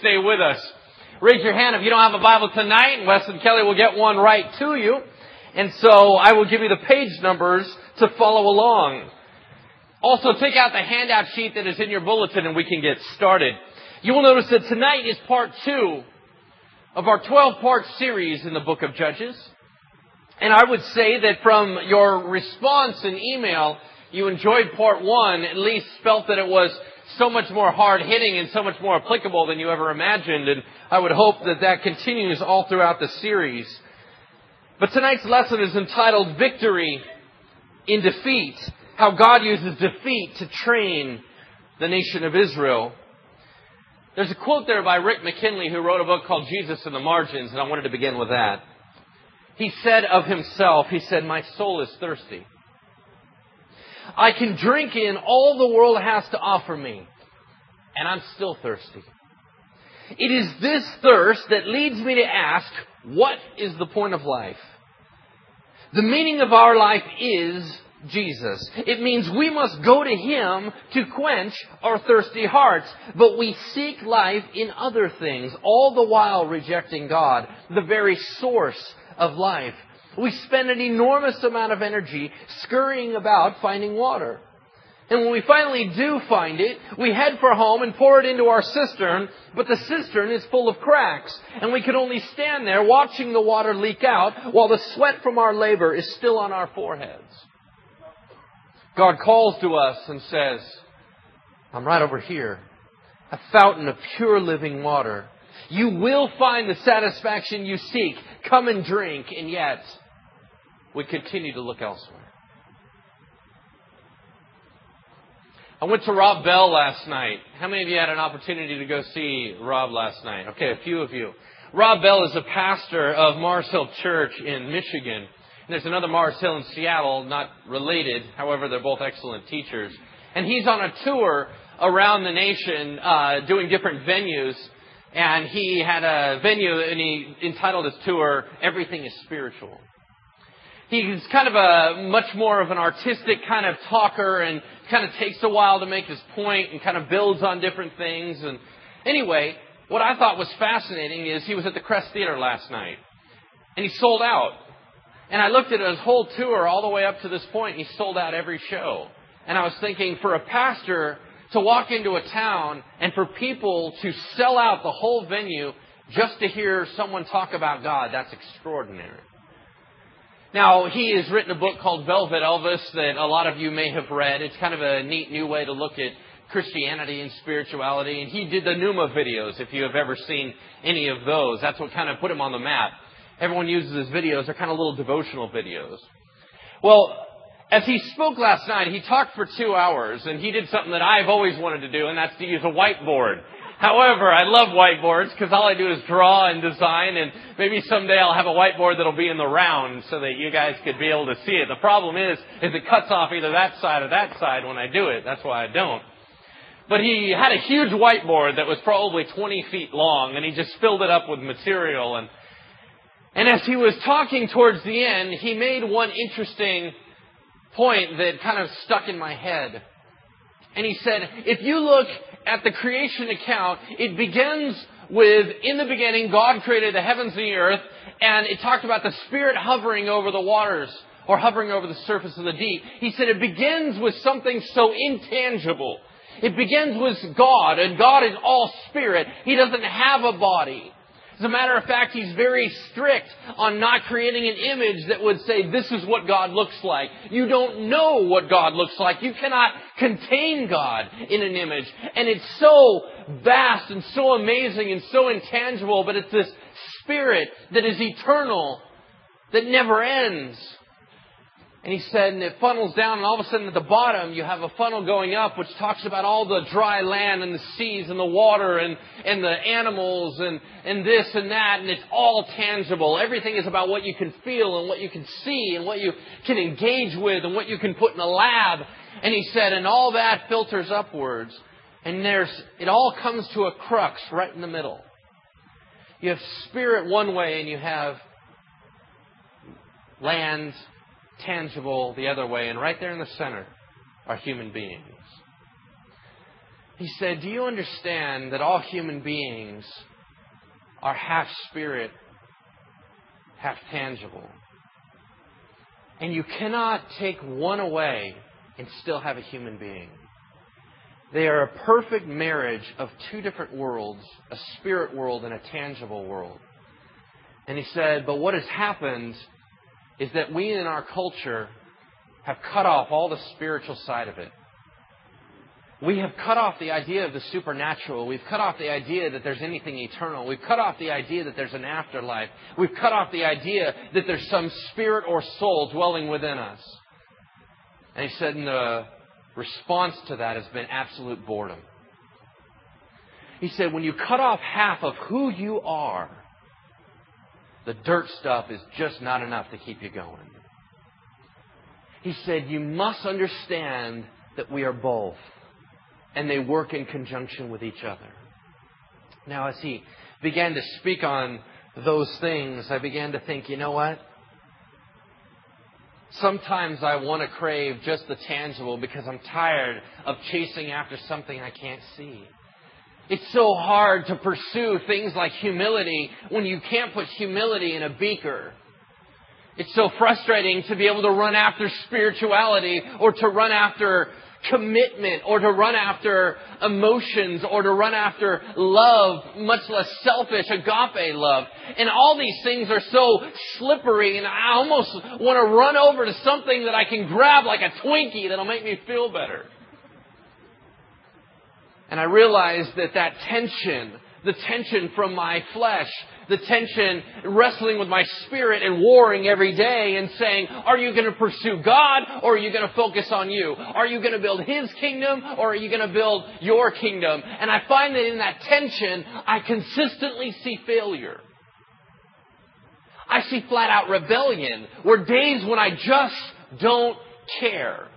Stay with us. Raise your hand if you don't have a Bible tonight. Wes and Kelly will get one right to you. And so I will give you the page numbers to follow along. Also, take out the handout sheet that is in your bulletin and we can get started. You will notice that tonight is part two of our 12 part series in the book of Judges. And I would say that from your response and email, you enjoyed part one, at least felt that it was so much more hard hitting and so much more applicable than you ever imagined. And I would hope that that continues all throughout the series. But tonight's lesson is entitled Victory in Defeat. How God uses defeat to train the nation of Israel. There's a quote there by Rick McKinley who wrote a book called Jesus in the Margins, and I wanted to begin with that. He said of himself, he said, My soul is thirsty. I can drink in all the world has to offer me, and I'm still thirsty. It is this thirst that leads me to ask, what is the point of life? The meaning of our life is Jesus. It means we must go to Him to quench our thirsty hearts, but we seek life in other things, all the while rejecting God, the very source of life. We spend an enormous amount of energy scurrying about finding water. And when we finally do find it, we head for home and pour it into our cistern, but the cistern is full of cracks, and we can only stand there watching the water leak out while the sweat from our labor is still on our foreheads. God calls to us and says, I'm right over here, a fountain of pure living water. You will find the satisfaction you seek. Come and drink, and yet we continue to look elsewhere. I went to Rob Bell last night. How many of you had an opportunity to go see Rob last night? Okay, a few of you. Rob Bell is a pastor of Mars Hill Church in Michigan. And there's another Mars Hill in Seattle, not related. However, they're both excellent teachers. And he's on a tour around the nation, uh, doing different venues. And he had a venue, and he entitled his tour, Everything is Spiritual he's kind of a much more of an artistic kind of talker and kind of takes a while to make his point and kind of builds on different things. And anyway, what I thought was fascinating is he was at the Crest Theater last night and he sold out. And I looked at his whole tour all the way up to this point and he sold out every show. And I was thinking for a pastor to walk into a town and for people to sell out the whole venue just to hear someone talk about God, that's extraordinary. Now, he has written a book called Velvet Elvis that a lot of you may have read. It's kind of a neat new way to look at Christianity and spirituality. And he did the Nooma videos, if you have ever seen any of those. That's what kind of put him on the map. Everyone uses his videos. They're kind of little devotional videos. Well, as he spoke last night, he talked for two hours, and he did something that I've always wanted to do, and that's to use a whiteboard. However, I love whiteboards because all I do is draw and design and maybe someday I'll have a whiteboard that'll be in the round so that you guys could be able to see it. The problem is, is it cuts off either that side or that side when I do it. That's why I don't. But he had a huge whiteboard that was probably 20 feet long and he just filled it up with material and and as he was talking towards the end, he made one interesting point that kind of stuck in my head. And he said, if you look at the creation account, it begins with, in the beginning, God created the heavens and the earth, and it talked about the Spirit hovering over the waters, or hovering over the surface of the deep. He said it begins with something so intangible. It begins with God, and God is all spirit. He doesn't have a body. As a matter of fact, he's very strict on not creating an image that would say, this is what God looks like. You don't know what God looks like. You cannot contain God in an image. And it's so vast and so amazing and so intangible, but it's this spirit that is eternal, that never ends. And he said, and it funnels down, and all of a sudden at the bottom, you have a funnel going up, which talks about all the dry land and the seas and the water and, and the animals and, and this and that, and it's all tangible. Everything is about what you can feel and what you can see and what you can engage with and what you can put in a lab. And he said, and all that filters upwards. And there's, it all comes to a crux right in the middle. You have spirit one way and you have land, tangible the other way, and right there in the center are human beings. He said, Do you understand that all human beings are half spirit, half tangible? And you cannot take one away and still have a human being. They are a perfect marriage of two different worlds, a spirit world and a tangible world. And he said, but what has happened is that we in our culture have cut off all the spiritual side of it. We have cut off the idea of the supernatural. We've cut off the idea that there's anything eternal. We've cut off the idea that there's an afterlife. We've cut off the idea that there's some spirit or soul dwelling within us. And he said, and the response to that has been absolute boredom. He said, when you cut off half of who you are, the dirt stuff is just not enough to keep you going. He said, you must understand that we are both and they work in conjunction with each other. Now, as he began to speak on those things, I began to think, you know what? Sometimes I want to crave just the tangible because I'm tired of chasing after something I can't see. It's so hard to pursue things like humility when you can't put humility in a beaker. It's so frustrating to be able to run after spirituality or to run after commitment or to run after emotions or to run after love, much less selfish agape love. And all these things are so slippery and I almost want to run over to something that I can grab like a Twinkie that'll make me feel better. And I realized that that tension, the tension from my flesh the tension, wrestling with my spirit and warring every day and saying, are you going to pursue God or are you going to focus on you? Are you going to build His kingdom or are you going to build your kingdom? And I find that in that tension, I consistently see failure. I see flat out rebellion, where days when I just don't care.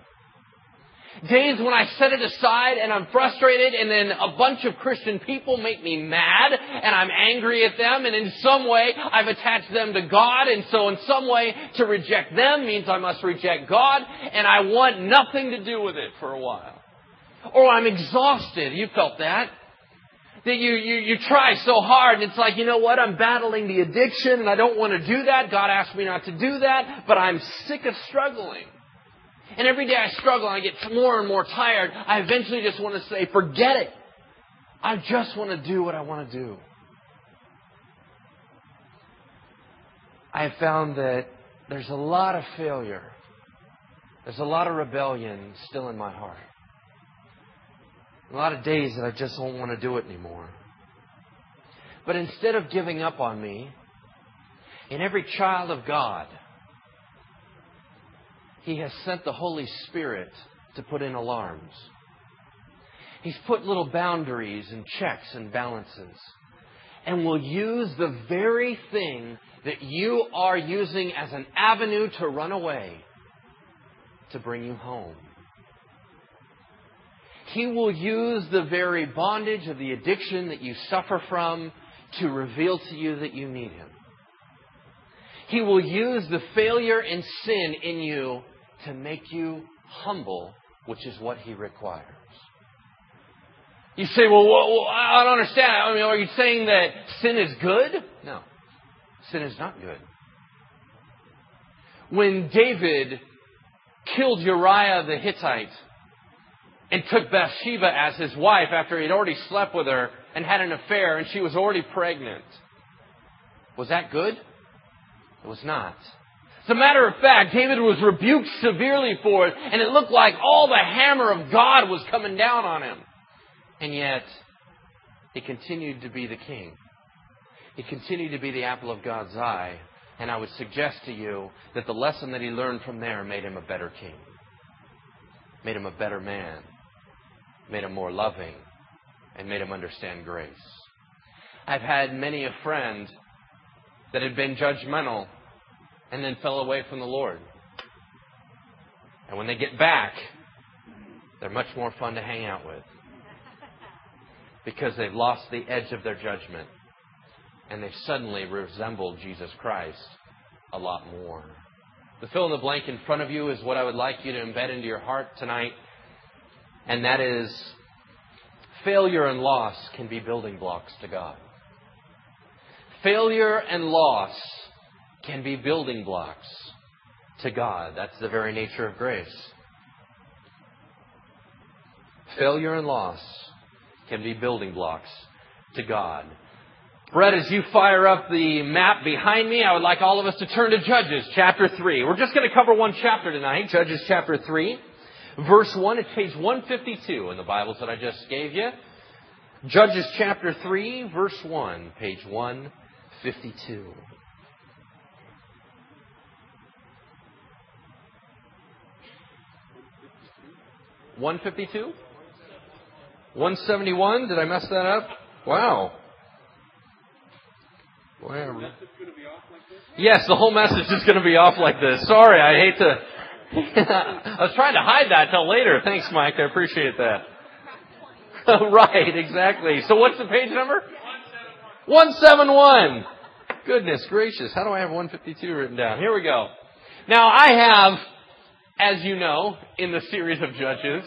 Days when I set it aside and I'm frustrated and then a bunch of Christian people make me mad and I'm angry at them and in some way I've attached them to God and so in some way to reject them means I must reject God and I want nothing to do with it for a while. Or I'm exhausted. You felt that. That you, you, you try so hard and it's like, you know what, I'm battling the addiction and I don't want to do that. God asked me not to do that, but I'm sick of struggling. And every day I struggle and I get more and more tired. I eventually just want to say, forget it. I just want to do what I want to do. I have found that there's a lot of failure. There's a lot of rebellion still in my heart. A lot of days that I just don't want to do it anymore. But instead of giving up on me, in every child of God, he has sent the Holy Spirit to put in alarms. He's put little boundaries and checks and balances. And will use the very thing that you are using as an avenue to run away to bring you home. He will use the very bondage of the addiction that you suffer from to reveal to you that you need Him. He will use the failure and sin in you to make you humble, which is what He requires. You say, well, well, I don't understand. I mean, are you saying that sin is good? No. Sin is not good. When David killed Uriah the Hittite and took Bathsheba as his wife after he'd already slept with her and had an affair and she was already pregnant, was that good? It was not. As a matter of fact, David was rebuked severely for it, and it looked like all the hammer of God was coming down on him. And yet, he continued to be the king. He continued to be the apple of God's eye. And I would suggest to you that the lesson that he learned from there made him a better king, made him a better man, made him more loving, and made him understand grace. I've had many a friend that had been judgmental and then fell away from the Lord. And when they get back, they're much more fun to hang out with because they've lost the edge of their judgment and they've suddenly resembled Jesus Christ a lot more. The fill in the blank in front of you is what I would like you to embed into your heart tonight, and that is failure and loss can be building blocks to God. Failure and loss can be building blocks to God. That's the very nature of grace. Failure and loss can be building blocks to God. Brett, as you fire up the map behind me, I would like all of us to turn to Judges chapter 3. We're just going to cover one chapter tonight, Judges chapter 3. Verse 1, it's page 152 in the Bibles that I just gave you. Judges chapter 3, verse 1, page 152. One fifty two? One seventy one? Did I mess that up? Wow. Yes, the whole message is going to be off like this. Sorry, I hate to. I was trying to hide that till later. Thanks, Mike. I appreciate that. right, exactly. So what's the page number? 171. Goodness gracious. How do I have 152 written down? Here we go. Now I have, as you know, in the series of Judges,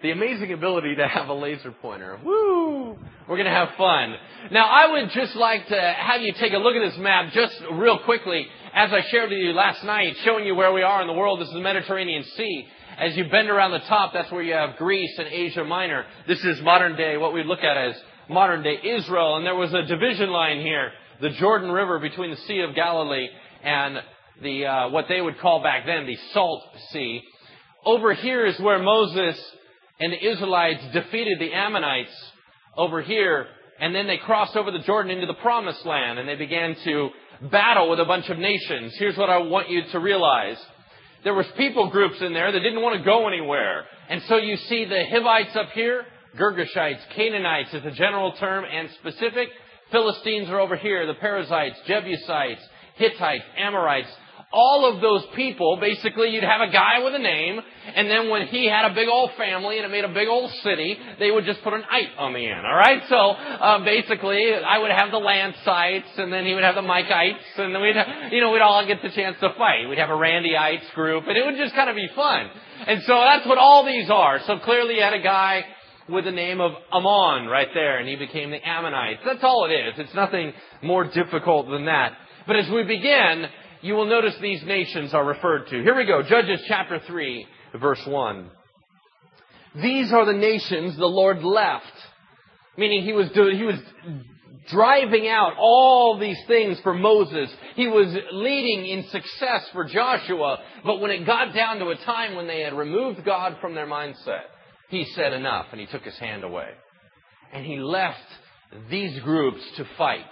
the amazing ability to have a laser pointer. Woo! We're going to have fun. Now, I would just like to have you take a look at this map just real quickly, as I shared with you last night, showing you where we are in the world. This is the Mediterranean Sea. As you bend around the top, that's where you have Greece and Asia Minor. This is modern day, what we look at as modern day Israel. And there was a division line here, the Jordan River between the Sea of Galilee and the, uh, what they would call back then the Salt Sea. Over here is where Moses and the Israelites defeated the Ammonites over here, and then they crossed over the Jordan into the promised land, and they began to battle with a bunch of nations. Here's what I want you to realize. There was people groups in there that didn't want to go anywhere. And so you see the Hivites up here, Girgashites, Canaanites is a general term and specific. Philistines are over here, the Perizzites, Jebusites, Hittites, Amorites, all of those people, basically you'd have a guy with a name, and then when he had a big old family and it made a big old city, they would just put an ite on the end, alright? So, uh, basically, I would have the Lancites, and then he would have the Mikeites, and then we'd have, you know, we'd all get the chance to fight. We'd have a Randy Randyites group, and it would just kind of be fun. And so that's what all these are. So clearly you had a guy with the name of Ammon right there, and he became the Ammonites. That's all it is. It's nothing more difficult than that. But as we begin, you will notice these nations are referred to. Here we go. Judges chapter 3, verse 1. These are the nations the Lord left. Meaning he was, he was driving out all these things for Moses. He was leading in success for Joshua. But when it got down to a time when they had removed God from their mindset, he said enough and he took his hand away. And he left these groups to fight.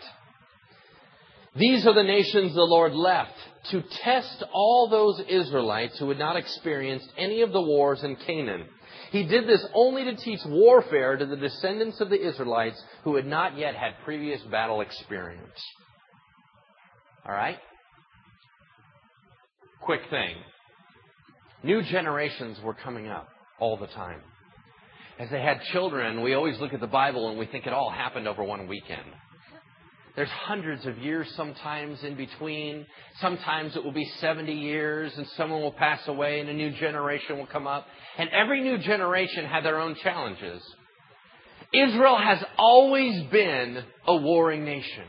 These are the nations the Lord left to test all those Israelites who had not experienced any of the wars in Canaan. He did this only to teach warfare to the descendants of the Israelites who had not yet had previous battle experience. Alright? Quick thing. New generations were coming up all the time. As they had children, we always look at the Bible and we think it all happened over one weekend. There's hundreds of years sometimes in between. Sometimes it will be 70 years and someone will pass away and a new generation will come up. And every new generation had their own challenges. Israel has always been a warring nation.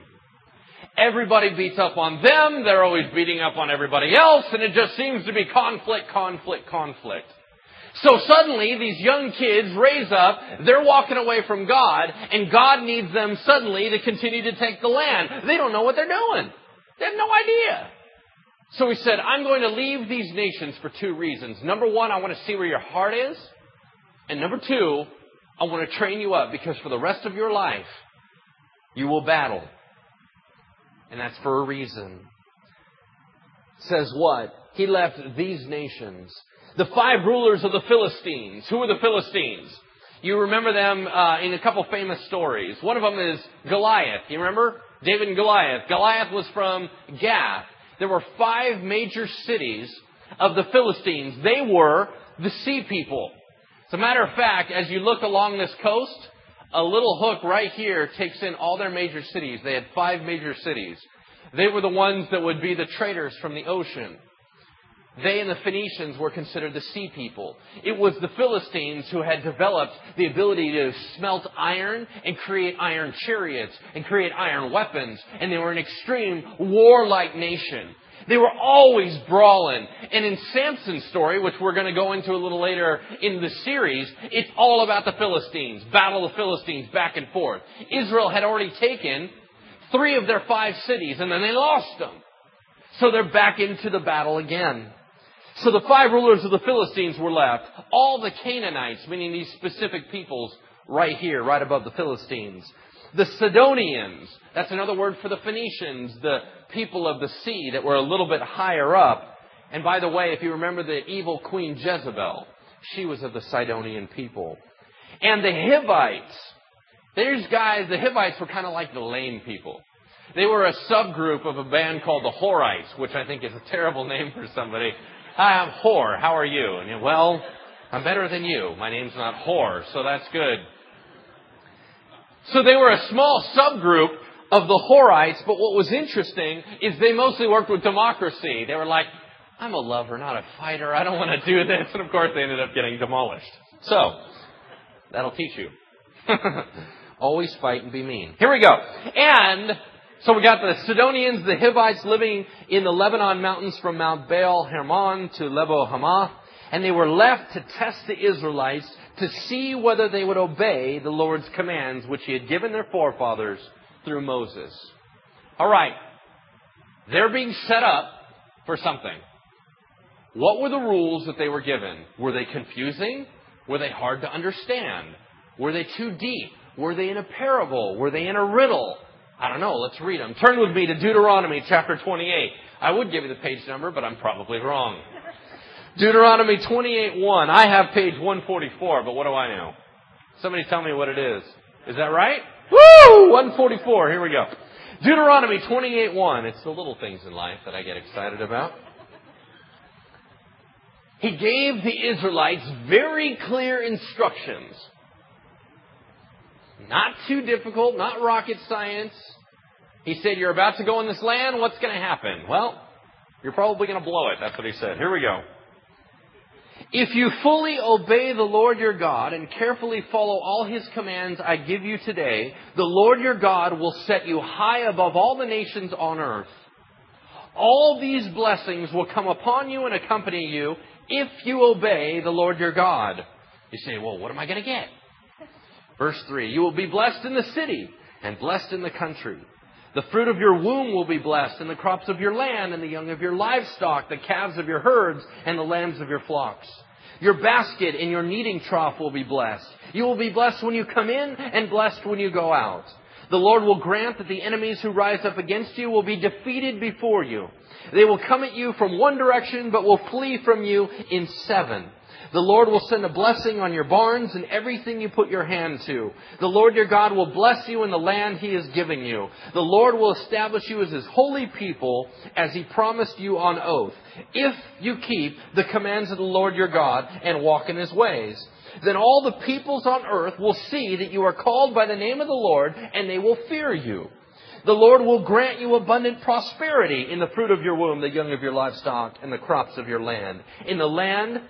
Everybody beats up on them, they're always beating up on everybody else, and it just seems to be conflict, conflict, conflict. So suddenly, these young kids raise up, they're walking away from God, and God needs them suddenly to continue to take the land. They don't know what they're doing. They have no idea. So he said, I'm going to leave these nations for two reasons. Number one, I want to see where your heart is. And number two, I want to train you up because for the rest of your life, you will battle. And that's for a reason. It says what? He left these nations the five rulers of the Philistines. Who are the Philistines? You remember them uh, in a couple famous stories. One of them is Goliath. You remember? David and Goliath. Goliath was from Gath. There were five major cities of the Philistines. They were the sea people. As a matter of fact, as you look along this coast, a little hook right here takes in all their major cities. They had five major cities. They were the ones that would be the traders from the ocean. They and the Phoenicians were considered the sea people. It was the Philistines who had developed the ability to smelt iron and create iron chariots and create iron weapons. And they were an extreme warlike nation. They were always brawling. And in Samson's story, which we're going to go into a little later in the series, it's all about the Philistines. Battle of the Philistines back and forth. Israel had already taken three of their five cities and then they lost them. So they're back into the battle again. So the five rulers of the Philistines were left. All the Canaanites, meaning these specific peoples, right here, right above the Philistines. The Sidonians, that's another word for the Phoenicians, the people of the sea that were a little bit higher up. And by the way, if you remember the evil Queen Jezebel, she was of the Sidonian people. And the Hivites, these guys, the Hivites were kind of like the lame people. They were a subgroup of a band called the Horites, which I think is a terrible name for somebody. Hi, I'm Hor. How are you? And you, well, I'm better than you. My name's not Hor, so that's good. So they were a small subgroup of the Horites, but what was interesting is they mostly worked with democracy. They were like, I'm a lover, not a fighter. I don't want to do this. And of course they ended up getting demolished. So, that'll teach you. Always fight and be mean. Here we go. And so we got the Sidonians, the Hivites living in the Lebanon mountains from Mount Baal Hermon to Lebo Hamath. And they were left to test the Israelites to see whether they would obey the Lord's commands which he had given their forefathers through Moses. Alright. They're being set up for something. What were the rules that they were given? Were they confusing? Were they hard to understand? Were they too deep? Were they in a parable? Were they in a riddle? I don't know. Let's read them. Turn with me to Deuteronomy chapter 28. I would give you the page number, but I'm probably wrong. Deuteronomy 28:1. I have page 144, but what do I know? Somebody tell me what it is. Is that right? Woo! 144. Here we go. Deuteronomy 28:1. It's the little things in life that I get excited about. He gave the Israelites very clear instructions not too difficult, not rocket science. He said, You're about to go in this land, what's going to happen? Well, you're probably going to blow it. That's what he said. Here we go. If you fully obey the Lord your God and carefully follow all his commands I give you today, the Lord your God will set you high above all the nations on earth. All these blessings will come upon you and accompany you if you obey the Lord your God. You say, well, what am I going to get? Verse 3 You will be blessed in the city and blessed in the country. The fruit of your womb will be blessed, and the crops of your land, and the young of your livestock, the calves of your herds, and the lambs of your flocks. Your basket and your kneading trough will be blessed. You will be blessed when you come in, and blessed when you go out. The Lord will grant that the enemies who rise up against you will be defeated before you. They will come at you from one direction, but will flee from you in seven. The Lord will send a blessing on your barns and everything you put your hand to. The Lord your God will bless you in the land he is giving you. The Lord will establish you as his holy people as he promised you on oath. If you keep the commands of the Lord your God and walk in his ways, then all the peoples on earth will see that you are called by the name of the Lord and they will fear you. The Lord will grant you abundant prosperity in the fruit of your womb, the young of your livestock, and the crops of your land. In the land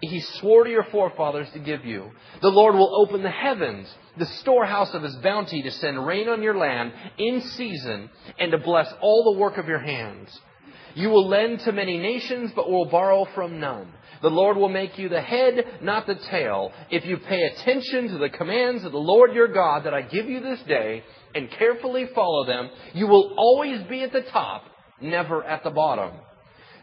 he swore to your forefathers to give you. The Lord will open the heavens, the storehouse of his bounty, to send rain on your land in season and to bless all the work of your hands. You will lend to many nations, but will borrow from none. The Lord will make you the head, not the tail. If you pay attention to the commands of the Lord your God that I give you this day and carefully follow them, you will always be at the top, never at the bottom.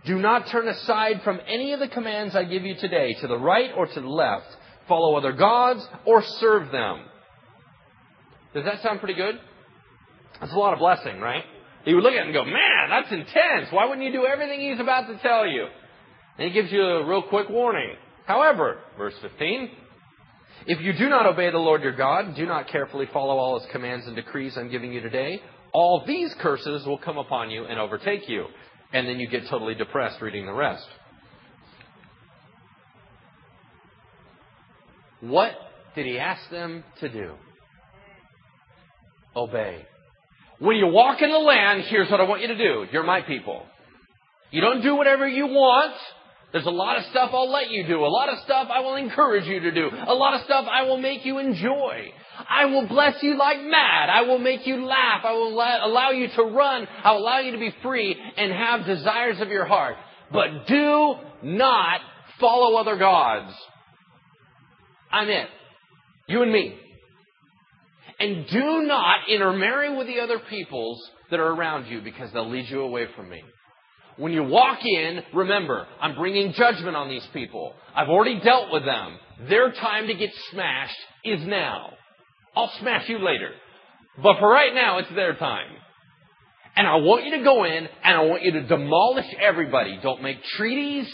Do not turn aside from any of the commands I give you today, to the right or to the left. Follow other gods or serve them. Does that sound pretty good? That's a lot of blessing, right? You would look at it and go, man, that's intense. Why wouldn't you do everything he's about to tell you? And he gives you a real quick warning. However, verse 15, if you do not obey the Lord your God, do not carefully follow all his commands and decrees I'm giving you today, all these curses will come upon you and overtake you and then you get totally depressed reading the rest. What did he ask them to do? Obey. When you walk in the land, here's what I want you to do. You're my people. You don't do whatever you want. There's a lot of stuff I'll let you do. A lot of stuff I will encourage you to do. A lot of stuff I will make you enjoy. I will bless you like mad. I will make you laugh. I will allow you to run. I will allow you to be free and have desires of your heart. But do not follow other gods. I'm it. You and me. And do not intermarry with the other peoples that are around you because they'll lead you away from me. When you walk in, remember, I'm bringing judgment on these people. I've already dealt with them. Their time to get smashed is now. I'll smash you later. But for right now, it's their time. And I want you to go in and I want you to demolish everybody. Don't make treaties.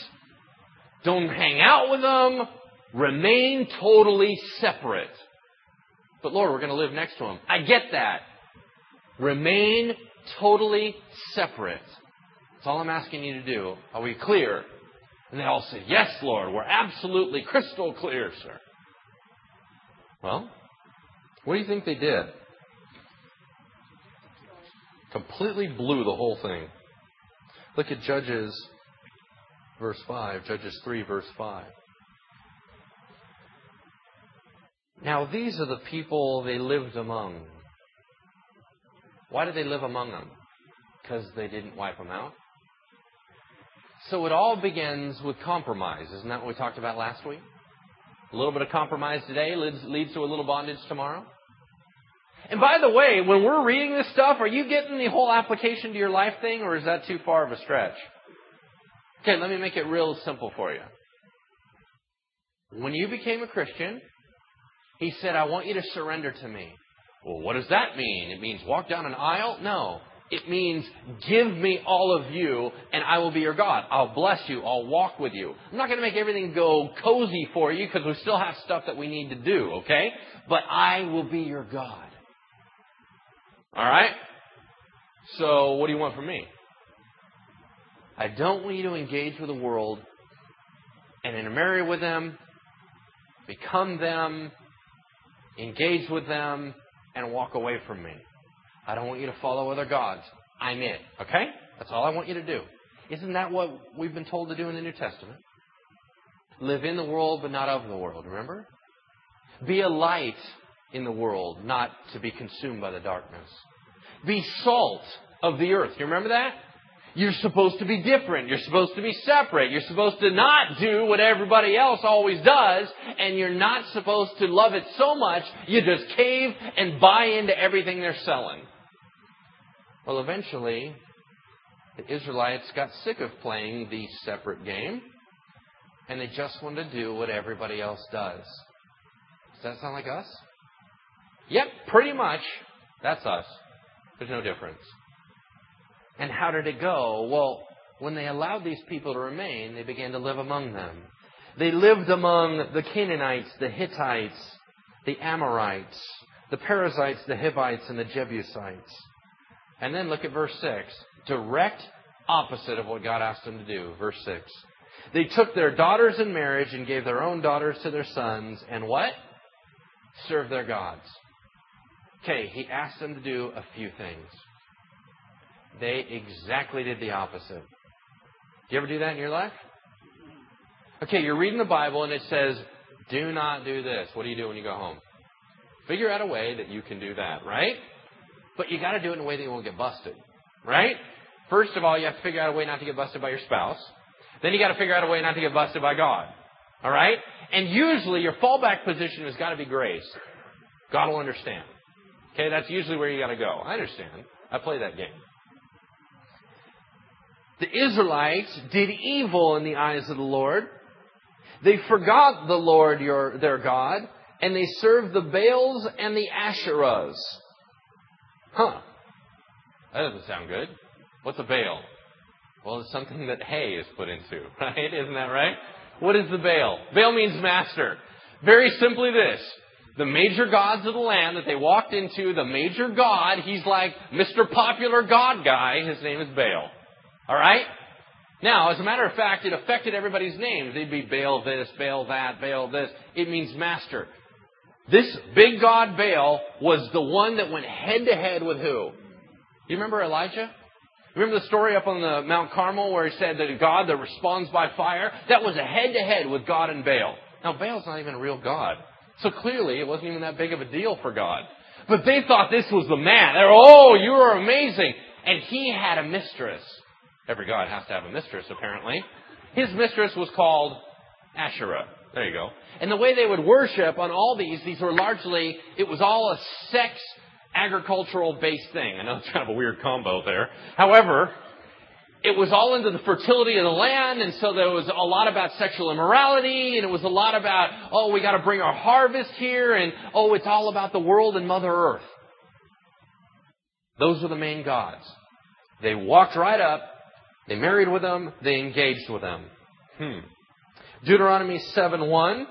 Don't hang out with them. Remain totally separate. But Lord, we're going to live next to them. I get that. Remain totally separate. That's all I'm asking you to do. Are we clear? And they all say, Yes, Lord, we're absolutely crystal clear, sir. Well, what do you think they did? Completely blew the whole thing. Look at Judges, verse 5, Judges 3, verse 5. Now, these are the people they lived among. Why did they live among them? Because they didn't wipe them out? So it all begins with compromise. Isn't that what we talked about last week? A little bit of compromise today leads, leads to a little bondage tomorrow. And by the way, when we're reading this stuff, are you getting the whole application to your life thing, or is that too far of a stretch? Okay, let me make it real simple for you. When you became a Christian, he said, I want you to surrender to me. Well, what does that mean? It means walk down an aisle? No. It means give me all of you and I will be your God. I'll bless you. I'll walk with you. I'm not going to make everything go cozy for you because we still have stuff that we need to do, okay? But I will be your God. Alright? So, what do you want from me? I don't want you to engage with the world and intermarry with them, become them, engage with them, and walk away from me. I don't want you to follow other gods. I'm it. Okay? That's all I want you to do. Isn't that what we've been told to do in the New Testament? Live in the world, but not of the world, remember? Be a light in the world, not to be consumed by the darkness. Be salt of the earth. You remember that? You're supposed to be different. You're supposed to be separate. You're supposed to not do what everybody else always does, and you're not supposed to love it so much you just cave and buy into everything they're selling. Well, eventually, the Israelites got sick of playing the separate game, and they just wanted to do what everybody else does. Does that sound like us? Yep, pretty much. That's us. There's no difference. And how did it go? Well, when they allowed these people to remain, they began to live among them. They lived among the Canaanites, the Hittites, the Amorites, the Perizzites, the Hivites, and the Jebusites. And then look at verse 6. Direct opposite of what God asked them to do. Verse 6. They took their daughters in marriage and gave their own daughters to their sons, and what? Serve their gods. Okay, he asked them to do a few things. They exactly did the opposite. Do you ever do that in your life? Okay, you're reading the Bible and it says, do not do this. What do you do when you go home? Figure out a way that you can do that, right? But you got to do it in a way that you won't get busted, right? First of all, you have to figure out a way not to get busted by your spouse. Then you got to figure out a way not to get busted by God. All right? And usually your fallback position has got to be grace. God will understand. Okay, that's usually where you got to go. I understand. I play that game. The Israelites did evil in the eyes of the Lord. They forgot the Lord your, their God, and they served the Baals and the Asherahs. Huh. That doesn't sound good. What's a Baal? Well, it's something that hay is put into, right? Isn't that right? What is the Baal? Baal means master. Very simply this. The major gods of the land that they walked into, the major god, he's like Mr. Popular God guy. His name is Baal. All right? Now, as a matter of fact, it affected everybody's names. They'd be Baal this, Baal that, Baal this. It means master. This big god Baal was the one that went head to head with who? You remember Elijah? Remember the story up on the Mount Carmel where he said that God that responds by fire? That was a head to head with God and Baal. Now, Baal's not even a real God. So clearly, it wasn't even that big of a deal for God. But they thought this was the man. They're, oh, you are amazing. And he had a mistress. Every God has to have a mistress, apparently. His mistress was called Asherah. There you go. And the way they would worship on all these, these were largely, it was all a sex agricultural based thing. I know it's kind of a weird combo there. However, it was all into the fertility of the land, and so there was a lot about sexual immorality, and it was a lot about, oh, we gotta bring our harvest here, and oh, it's all about the world and Mother Earth. Those were the main gods. They walked right up, they married with them, they engaged with them. Hmm. Deuteronomy 7 1.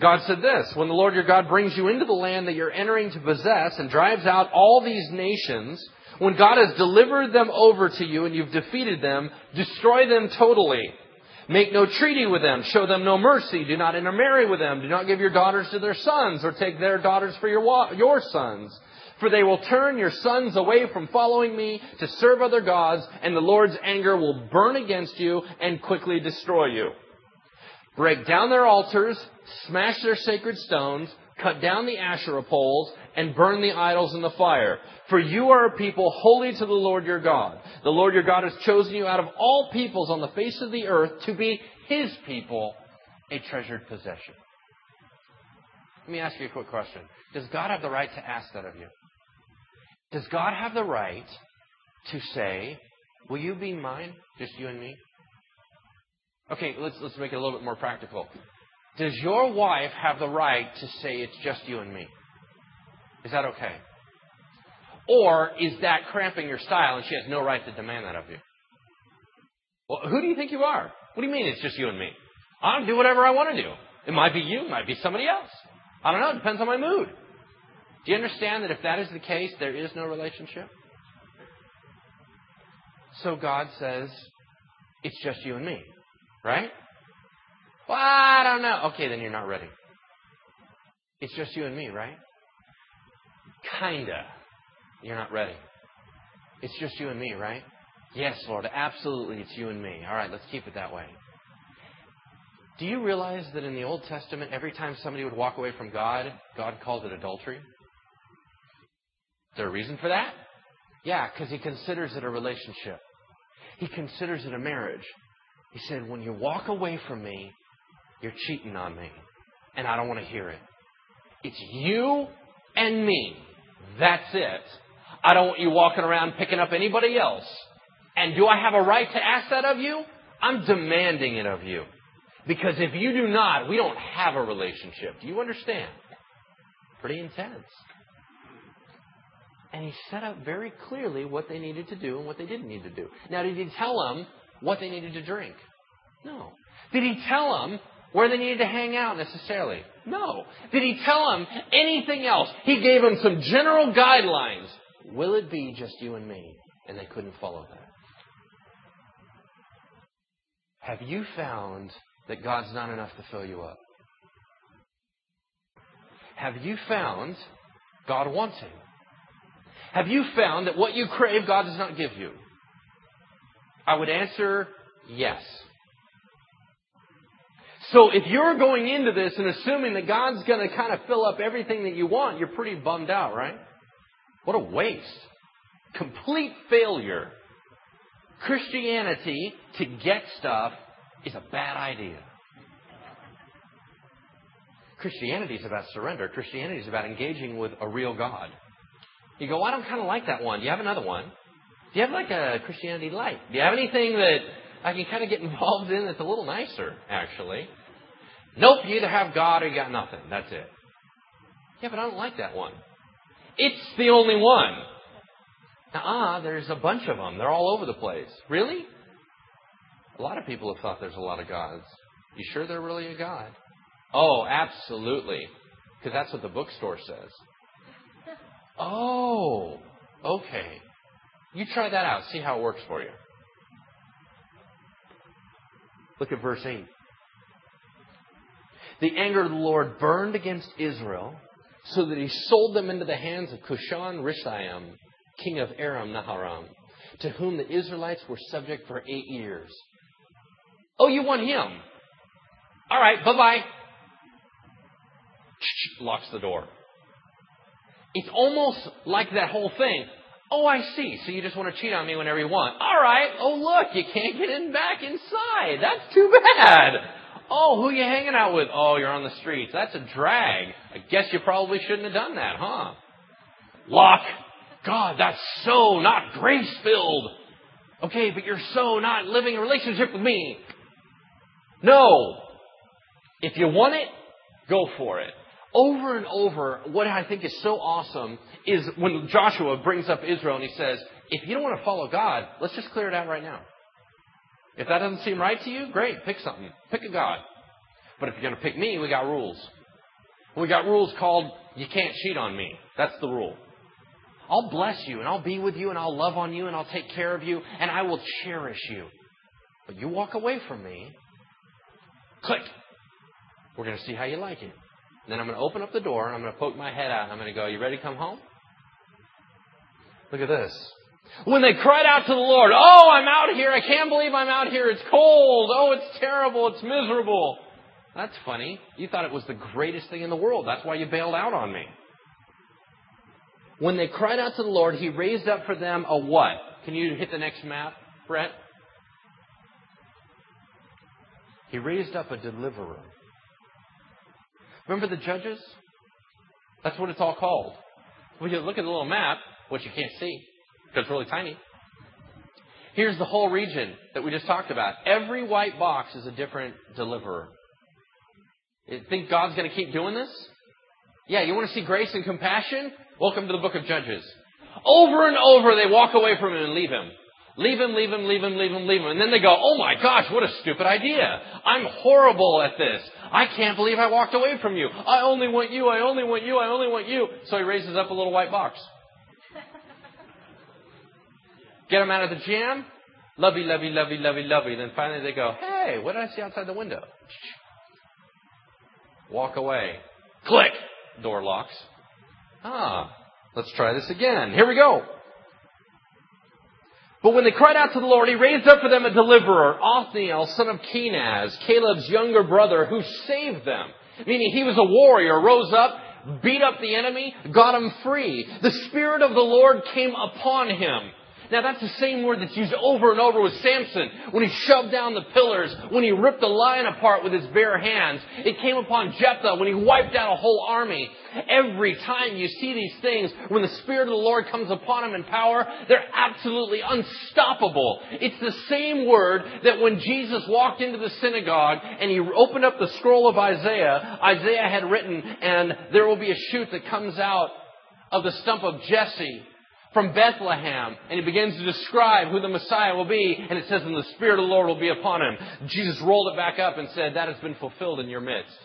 God said this, when the Lord your God brings you into the land that you're entering to possess and drives out all these nations, when God has delivered them over to you and you've defeated them, destroy them totally. Make no treaty with them. Show them no mercy. Do not intermarry with them. Do not give your daughters to their sons or take their daughters for your, your sons. For they will turn your sons away from following me to serve other gods, and the Lord's anger will burn against you and quickly destroy you. Break down their altars, smash their sacred stones, cut down the Asherah poles, and burn the idols in the fire. For you are a people holy to the Lord your God. The Lord your God has chosen you out of all peoples on the face of the earth to be his people, a treasured possession. Let me ask you a quick question. Does God have the right to ask that of you? Does God have the right to say, Will you be mine? Just you and me? Okay, let's, let's make it a little bit more practical. Does your wife have the right to say it's just you and me? Is that okay? Or is that cramping your style and she has no right to demand that of you? Well, who do you think you are? What do you mean it's just you and me? I'll do whatever I want to do. It might be you, it might be somebody else. I don't know, it depends on my mood. Do you understand that if that is the case, there is no relationship? So God says, it's just you and me. Right? Well, I don't know. Okay, then you're not ready. It's just you and me, right? Kinda. You're not ready. It's just you and me, right? Yes, Lord, absolutely, it's you and me. All right, let's keep it that way. Do you realize that in the Old Testament, every time somebody would walk away from God, God called it adultery? There a reason for that? Yeah, because He considers it a relationship. He considers it a marriage. He said, when you walk away from me, you're cheating on me. And I don't want to hear it. It's you and me. That's it. I don't want you walking around picking up anybody else. And do I have a right to ask that of you? I'm demanding it of you. Because if you do not, we don't have a relationship. Do you understand? Pretty intense. And he set out very clearly what they needed to do and what they didn't need to do. Now, did he tell them what they needed to drink? No. Did he tell them where they needed to hang out necessarily? No. Did he tell them anything else? He gave them some general guidelines. Will it be just you and me? And they couldn't follow that. Have you found that God's not enough to fill you up? Have you found God wanting? Have you found that what you crave, God does not give you? I would answer yes. So if you're going into this and assuming that God's going to kind of fill up everything that you want, you're pretty bummed out, right? What a waste. Complete failure. Christianity to get stuff is a bad idea. Christianity is about surrender. Christianity is about engaging with a real God. You go, well, I don't kind of like that one. Do you have another one? Do you have like a Christianity light? Do you have anything that I can kind of get involved in that's a little nicer, actually? Nope, you either have God or you got nothing. That's it. Yeah, but I don't like that one. It's the only one. Ah, there's a bunch of them. They're all over the place. Really? A lot of people have thought there's a lot of gods. You sure they're really a god? Oh, absolutely. Because that's what the bookstore says. Oh, okay. You try that out. See how it works for you. Look at verse 8. The anger of the Lord burned against Israel, so that he sold them into the hands of Cushan Rishathaim, king of Aram Naharaim, to whom the Israelites were subject for eight years. Oh, you want him? All right, bye bye. Locks the door. It's almost like that whole thing. Oh, I see. So you just want to cheat on me whenever you want. All right. Oh, look, you can't get in back inside. That's too bad. Oh, who you hanging out with? Oh, you're on the streets. That's a drag. I guess you probably shouldn't have done that, huh? Lock. God, that's so not grace filled. Okay, but you're so not living a relationship with me. No. If you want it, go for it. Over and over, what I think is so awesome is when Joshua brings up Israel and he says, if you don't want to follow God, let's just clear it out right now. If that doesn't seem right to you, great, pick something. Pick a God. But if you're going to pick me, we got rules. We got rules called, you can't cheat on me. That's the rule. I'll bless you and I'll be with you and I'll love on you and I'll take care of you and I will cherish you. But you walk away from me, click. We're going to see how you like it. And then I'm going to open up the door and I'm going to poke my head out and I'm going to go, You ready to come home? Look at this. When they cried out to the Lord, Oh, I'm out here. I can't believe I'm out here. It's cold. Oh, it's terrible. It's miserable. That's funny. You thought it was the greatest thing in the world. That's why you bailed out on me. When they cried out to the Lord, He raised up for them a what? Can you hit the next map, Brett? He raised up a deliverer. Remember the judges? That's what it's all called. When you look at the little map, which you can't see because it's really tiny, here's the whole region that we just talked about. Every white box is a different deliverer. You think God's going to keep doing this? Yeah, you want to see grace and compassion? Welcome to the book of Judges. Over and over, they walk away from him and leave him. Leave him, leave him, leave him, leave him, leave him. And then they go, oh my gosh, what a stupid idea. I'm horrible at this. I can't believe I walked away from you. I only want you, I only want you, I only want you. So he raises up a little white box. Get him out of the jam. Lovey, lovey, lovey, lovey, lovey. Then finally they go, hey, what did I see outside the window? Walk away. Click. Door locks. Ah, let's try this again. Here we go. But when they cried out to the Lord, He raised up for them a deliverer, Othniel, son of Kenaz, Caleb's younger brother, who saved them. Meaning he was a warrior, rose up, beat up the enemy, got him free. The Spirit of the Lord came upon him. Now that's the same word that's used over and over with Samson. When he shoved down the pillars, when he ripped the lion apart with his bare hands. It came upon Jephthah when he wiped out a whole army. Every time you see these things, when the Spirit of the Lord comes upon him in power, they're absolutely unstoppable. It's the same word that when Jesus walked into the synagogue and he opened up the scroll of Isaiah, Isaiah had written, and there will be a shoot that comes out of the stump of Jesse from Bethlehem, and he begins to describe who the Messiah will be, and it says, and the Spirit of the Lord will be upon him. Jesus rolled it back up and said, that has been fulfilled in your midst.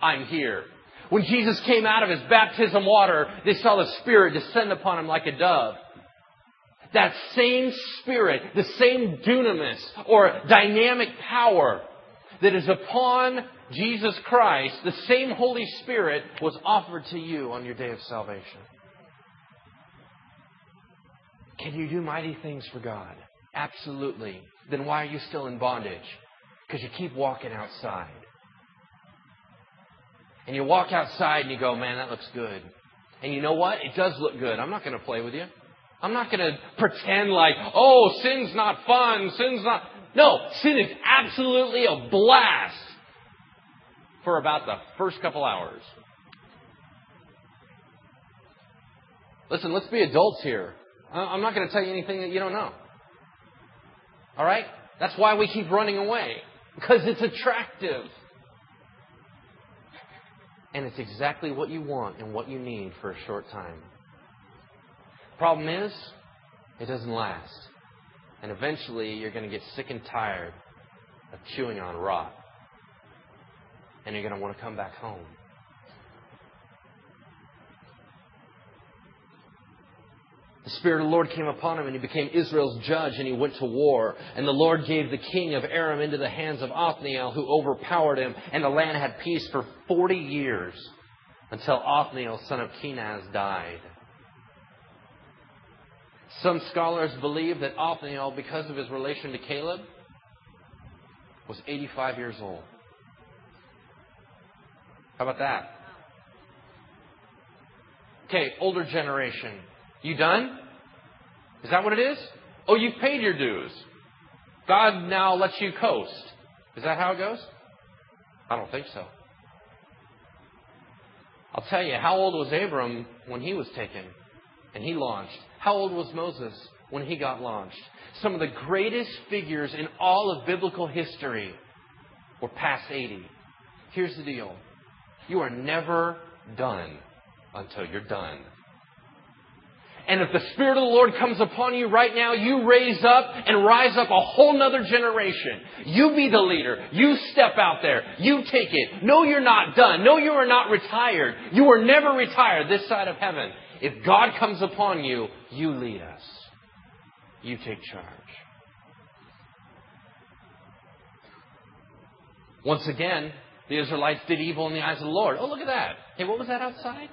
I'm here. When Jesus came out of his baptism water, they saw the Spirit descend upon him like a dove. That same Spirit, the same dunamis, or dynamic power that is upon Jesus Christ, the same Holy Spirit was offered to you on your day of salvation. Can you do mighty things for God? Absolutely. Then why are you still in bondage? Because you keep walking outside. And you walk outside and you go, man, that looks good. And you know what? It does look good. I'm not going to play with you. I'm not going to pretend like, oh, sin's not fun. Sin's not. No, sin is absolutely a blast for about the first couple hours. Listen, let's be adults here. I'm not going to tell you anything that you don't know. All right? That's why we keep running away. Because it's attractive. And it's exactly what you want and what you need for a short time. Problem is, it doesn't last. And eventually, you're going to get sick and tired of chewing on rot. And you're going to want to come back home. The Spirit of the Lord came upon him, and he became Israel's judge, and he went to war. And the Lord gave the king of Aram into the hands of Othniel, who overpowered him, and the land had peace for forty years, until Othniel, son of Kenaz, died. Some scholars believe that Othniel, because of his relation to Caleb, was 85 years old. How about that? Okay, older generation. You done? Is that what it is? Oh, you've paid your dues. God now lets you coast. Is that how it goes? I don't think so. I'll tell you, how old was Abram when he was taken and he launched? How old was Moses when he got launched? Some of the greatest figures in all of biblical history were past 80. Here's the deal you are never done until you're done. And if the Spirit of the Lord comes upon you right now, you raise up and rise up a whole nother generation. You be the leader. You step out there. You take it. No, you're not done. No, you are not retired. You are never retired this side of heaven. If God comes upon you, you lead us. You take charge. Once again, the Israelites did evil in the eyes of the Lord. Oh, look at that. Hey, what was that outside?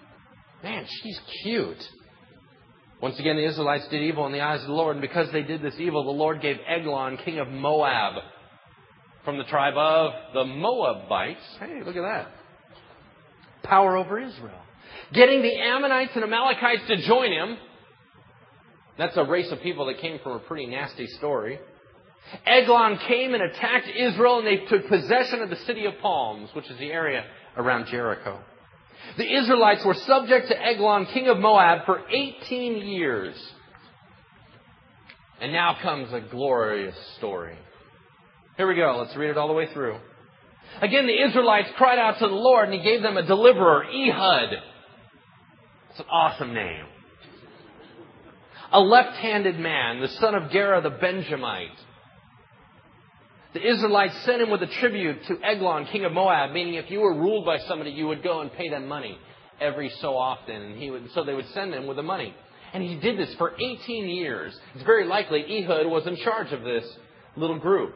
Man, she's cute. Once again, the Israelites did evil in the eyes of the Lord, and because they did this evil, the Lord gave Eglon, king of Moab, from the tribe of the Moabites. Hey, look at that. Power over Israel. Getting the Ammonites and Amalekites to join him. That's a race of people that came from a pretty nasty story. Eglon came and attacked Israel, and they took possession of the city of Palms, which is the area around Jericho. The Israelites were subject to Eglon, king of Moab, for 18 years. And now comes a glorious story. Here we go. Let's read it all the way through. Again, the Israelites cried out to the Lord, and He gave them a deliverer, Ehud. It's an awesome name. A left handed man, the son of Gera the Benjamite. The Israelites sent him with a tribute to Eglon, king of Moab, meaning if you were ruled by somebody, you would go and pay them money every so often. And he would, so they would send him with the money. And he did this for 18 years. It's very likely Ehud was in charge of this little group.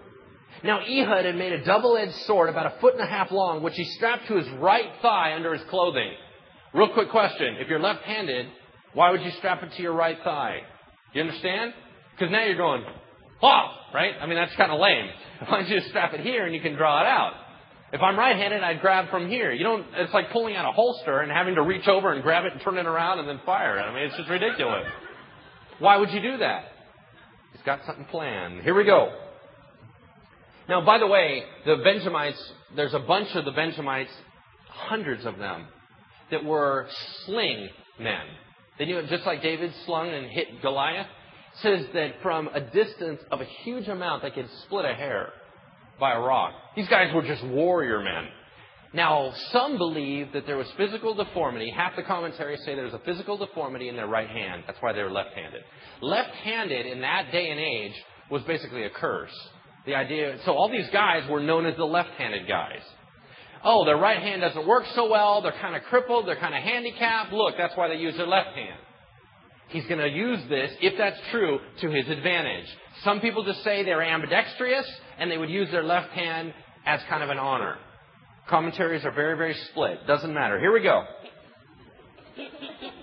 Now, Ehud had made a double edged sword about a foot and a half long, which he strapped to his right thigh under his clothing. Real quick question. If you're left handed, why would you strap it to your right thigh? You understand? Because now you're going, oh, right? I mean, that's kind of lame. Why don't you just strap it here and you can draw it out? If I'm right-handed, I'd grab from here. You don't, it's like pulling out a holster and having to reach over and grab it and turn it around and then fire it. I mean, it's just ridiculous. Why would you do that? He's got something planned. Here we go. Now, by the way, the Benjamites, there's a bunch of the Benjamites, hundreds of them, that were sling men. They knew it just like David slung and hit Goliath says that from a distance of a huge amount, they could split a hair by a rock. These guys were just warrior men. Now, some believe that there was physical deformity. Half the commentaries say there's a physical deformity in their right hand. That's why they were left-handed. Left-handed in that day and age was basically a curse. The idea, so all these guys were known as the left-handed guys. Oh, their right hand doesn't work so well. They're kind of crippled. They're kind of handicapped. Look, that's why they use their left hand. He's going to use this, if that's true, to his advantage. Some people just say they're ambidextrous and they would use their left hand as kind of an honor. Commentaries are very, very split. Doesn't matter. Here we go.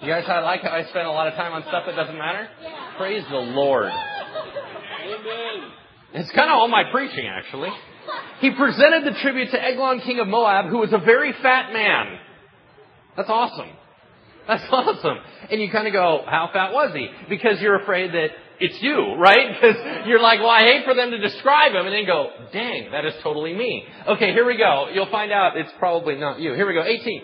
You guys I like how I spend a lot of time on stuff that doesn't matter? Praise the Lord. Amen. It's kind of all my preaching, actually. He presented the tribute to Eglon, king of Moab, who was a very fat man. That's awesome. That's awesome. And you kind of go, how fat was he? Because you're afraid that it's you, right? Because you're like, well, I hate for them to describe him and then go, dang, that is totally me. Okay, here we go. You'll find out it's probably not you. Here we go. 18.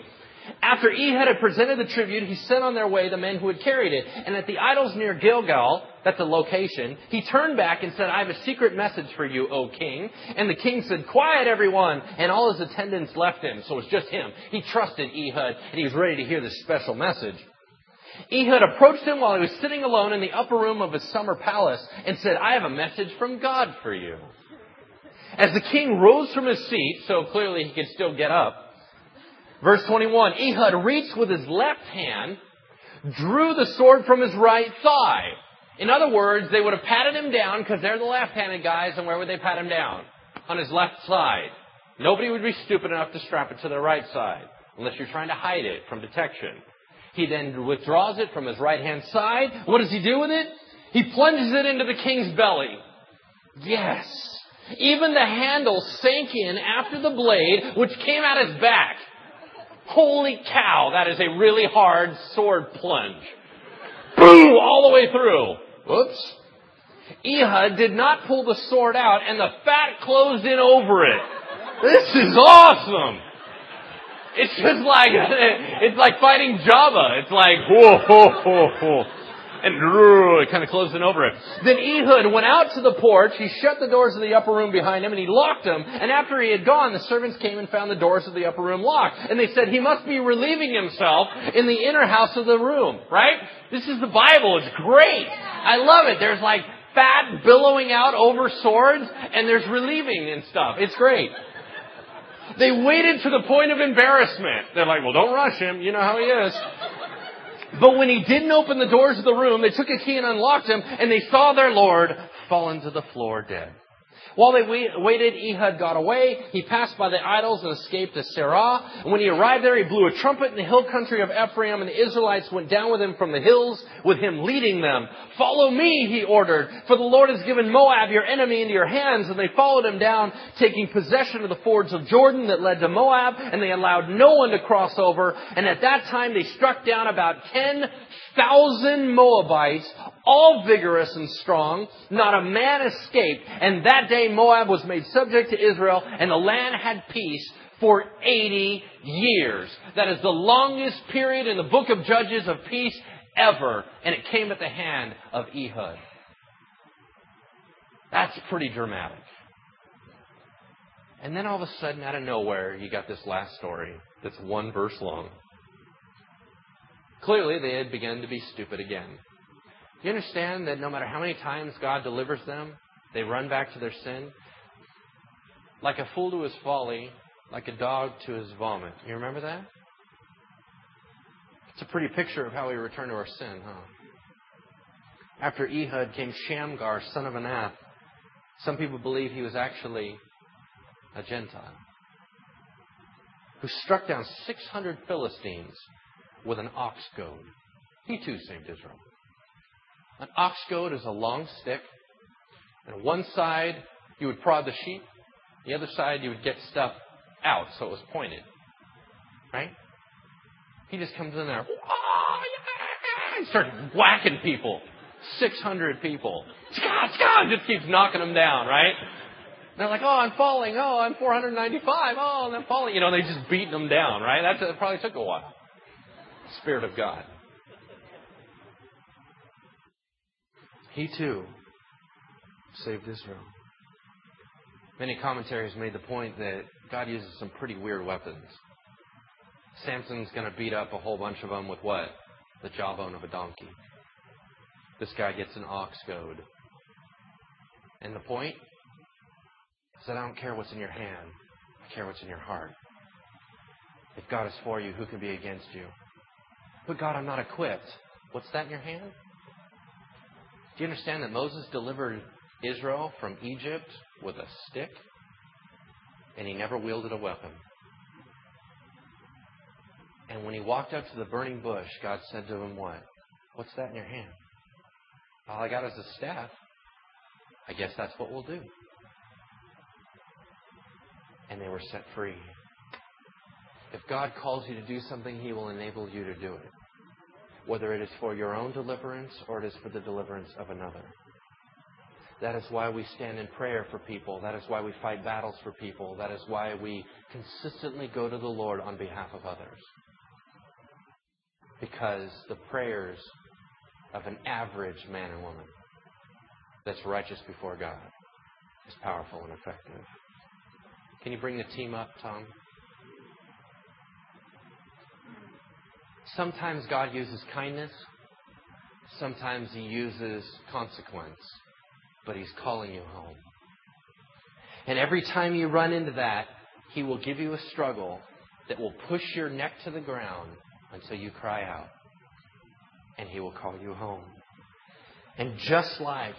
After Ehud had presented the tribute, he sent on their way the men who had carried it. And at the idols near Gilgal, that's a location, he turned back and said, I have a secret message for you, O king. And the king said, Quiet everyone! And all his attendants left him, so it was just him. He trusted Ehud, and he was ready to hear this special message. Ehud approached him while he was sitting alone in the upper room of his summer palace and said, I have a message from God for you. As the king rose from his seat, so clearly he could still get up, verse 21, Ehud reached with his left hand, drew the sword from his right thigh. In other words, they would have patted him down because they're the left-handed guys, and where would they pat him down? On his left side. Nobody would be stupid enough to strap it to their right side, unless you're trying to hide it from detection. He then withdraws it from his right hand side. What does he do with it? He plunges it into the king's belly. Yes. Even the handle sank in after the blade, which came at his back. Holy cow, that is a really hard sword plunge. Boom! All the way through. Whoops. Ehud did not pull the sword out, and the fat closed in over it. This is awesome. It's just like it's like fighting Jabba. It's like whoa, whoa, whoa, whoa and kind of closing over it. Then Ehud went out to the porch. He shut the doors of the upper room behind him and he locked them. And after he had gone, the servants came and found the doors of the upper room locked. And they said he must be relieving himself in the inner house of the room, right? This is the Bible. It's great. I love it. There's like fat billowing out over swords and there's relieving and stuff. It's great. They waited to the point of embarrassment. They're like, well, don't rush him. You know how he is. But when he didn't open the doors of the room, they took a key and unlocked him, and they saw their Lord fallen to the floor dead. While they waited, Ehud got away. He passed by the idols and escaped to Seirah. And when he arrived there, he blew a trumpet in the hill country of Ephraim, and the Israelites went down with him from the hills, with him leading them. Follow me, he ordered, for the Lord has given Moab, your enemy, into your hands. And they followed him down, taking possession of the fords of Jordan that led to Moab, and they allowed no one to cross over. And at that time, they struck down about ten thousand Moabites, all vigorous and strong. Not a man escaped. And that day Moab was made subject to Israel, and the land had peace for 80 years. That is the longest period in the book of Judges of peace ever. And it came at the hand of Ehud. That's pretty dramatic. And then all of a sudden, out of nowhere, you got this last story that's one verse long. Clearly, they had begun to be stupid again. You understand that no matter how many times God delivers them, they run back to their sin? Like a fool to his folly, like a dog to his vomit. You remember that? It's a pretty picture of how we return to our sin, huh? After Ehud came Shamgar, son of Anath. Some people believe he was actually a Gentile who struck down 600 Philistines with an ox goad. He too saved Israel. An ox goad is a long stick, and one side you would prod the sheep, the other side you would get stuff out so it was pointed. Right? He just comes in there and starts whacking people. 600 people. Scott, Scott! Just keeps knocking them down, right? They're like, oh, I'm falling. Oh, I'm 495. Oh, and I'm falling. You know, they just beating them down, right? That probably took a while. Spirit of God. He too saved Israel. Many commentaries made the point that God uses some pretty weird weapons. Samson's going to beat up a whole bunch of them with what? The jawbone of a donkey. This guy gets an ox goad. And the point is that I don't care what's in your hand. I care what's in your heart. If God is for you, who can be against you? But God, I'm not equipped. What's that in your hand? Do you understand that Moses delivered Israel from Egypt with a stick? And he never wielded a weapon. And when he walked up to the burning bush, God said to him, What? What's that in your hand? All I got is a staff. I guess that's what we'll do. And they were set free. If God calls you to do something, He will enable you to do it. Whether it is for your own deliverance or it is for the deliverance of another. That is why we stand in prayer for people. That is why we fight battles for people. That is why we consistently go to the Lord on behalf of others. Because the prayers of an average man and woman that's righteous before God is powerful and effective. Can you bring the team up, Tom? Sometimes God uses kindness. Sometimes He uses consequence. But He's calling you home. And every time you run into that, He will give you a struggle that will push your neck to the ground until you cry out. And He will call you home. And just like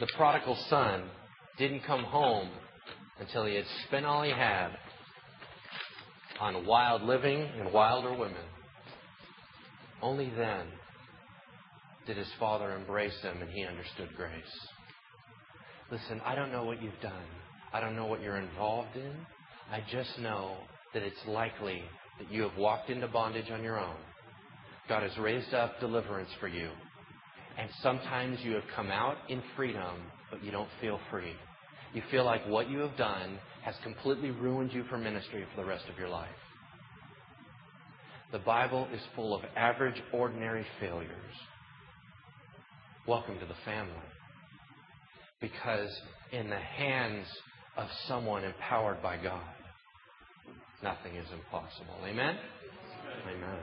the prodigal son didn't come home until he had spent all he had on wild living and wilder women. Only then did his father embrace him and he understood grace. Listen, I don't know what you've done. I don't know what you're involved in. I just know that it's likely that you have walked into bondage on your own. God has raised up deliverance for you. And sometimes you have come out in freedom, but you don't feel free. You feel like what you have done has completely ruined you for ministry for the rest of your life. The Bible is full of average, ordinary failures. Welcome to the family. Because in the hands of someone empowered by God, nothing is impossible. Amen? Amen.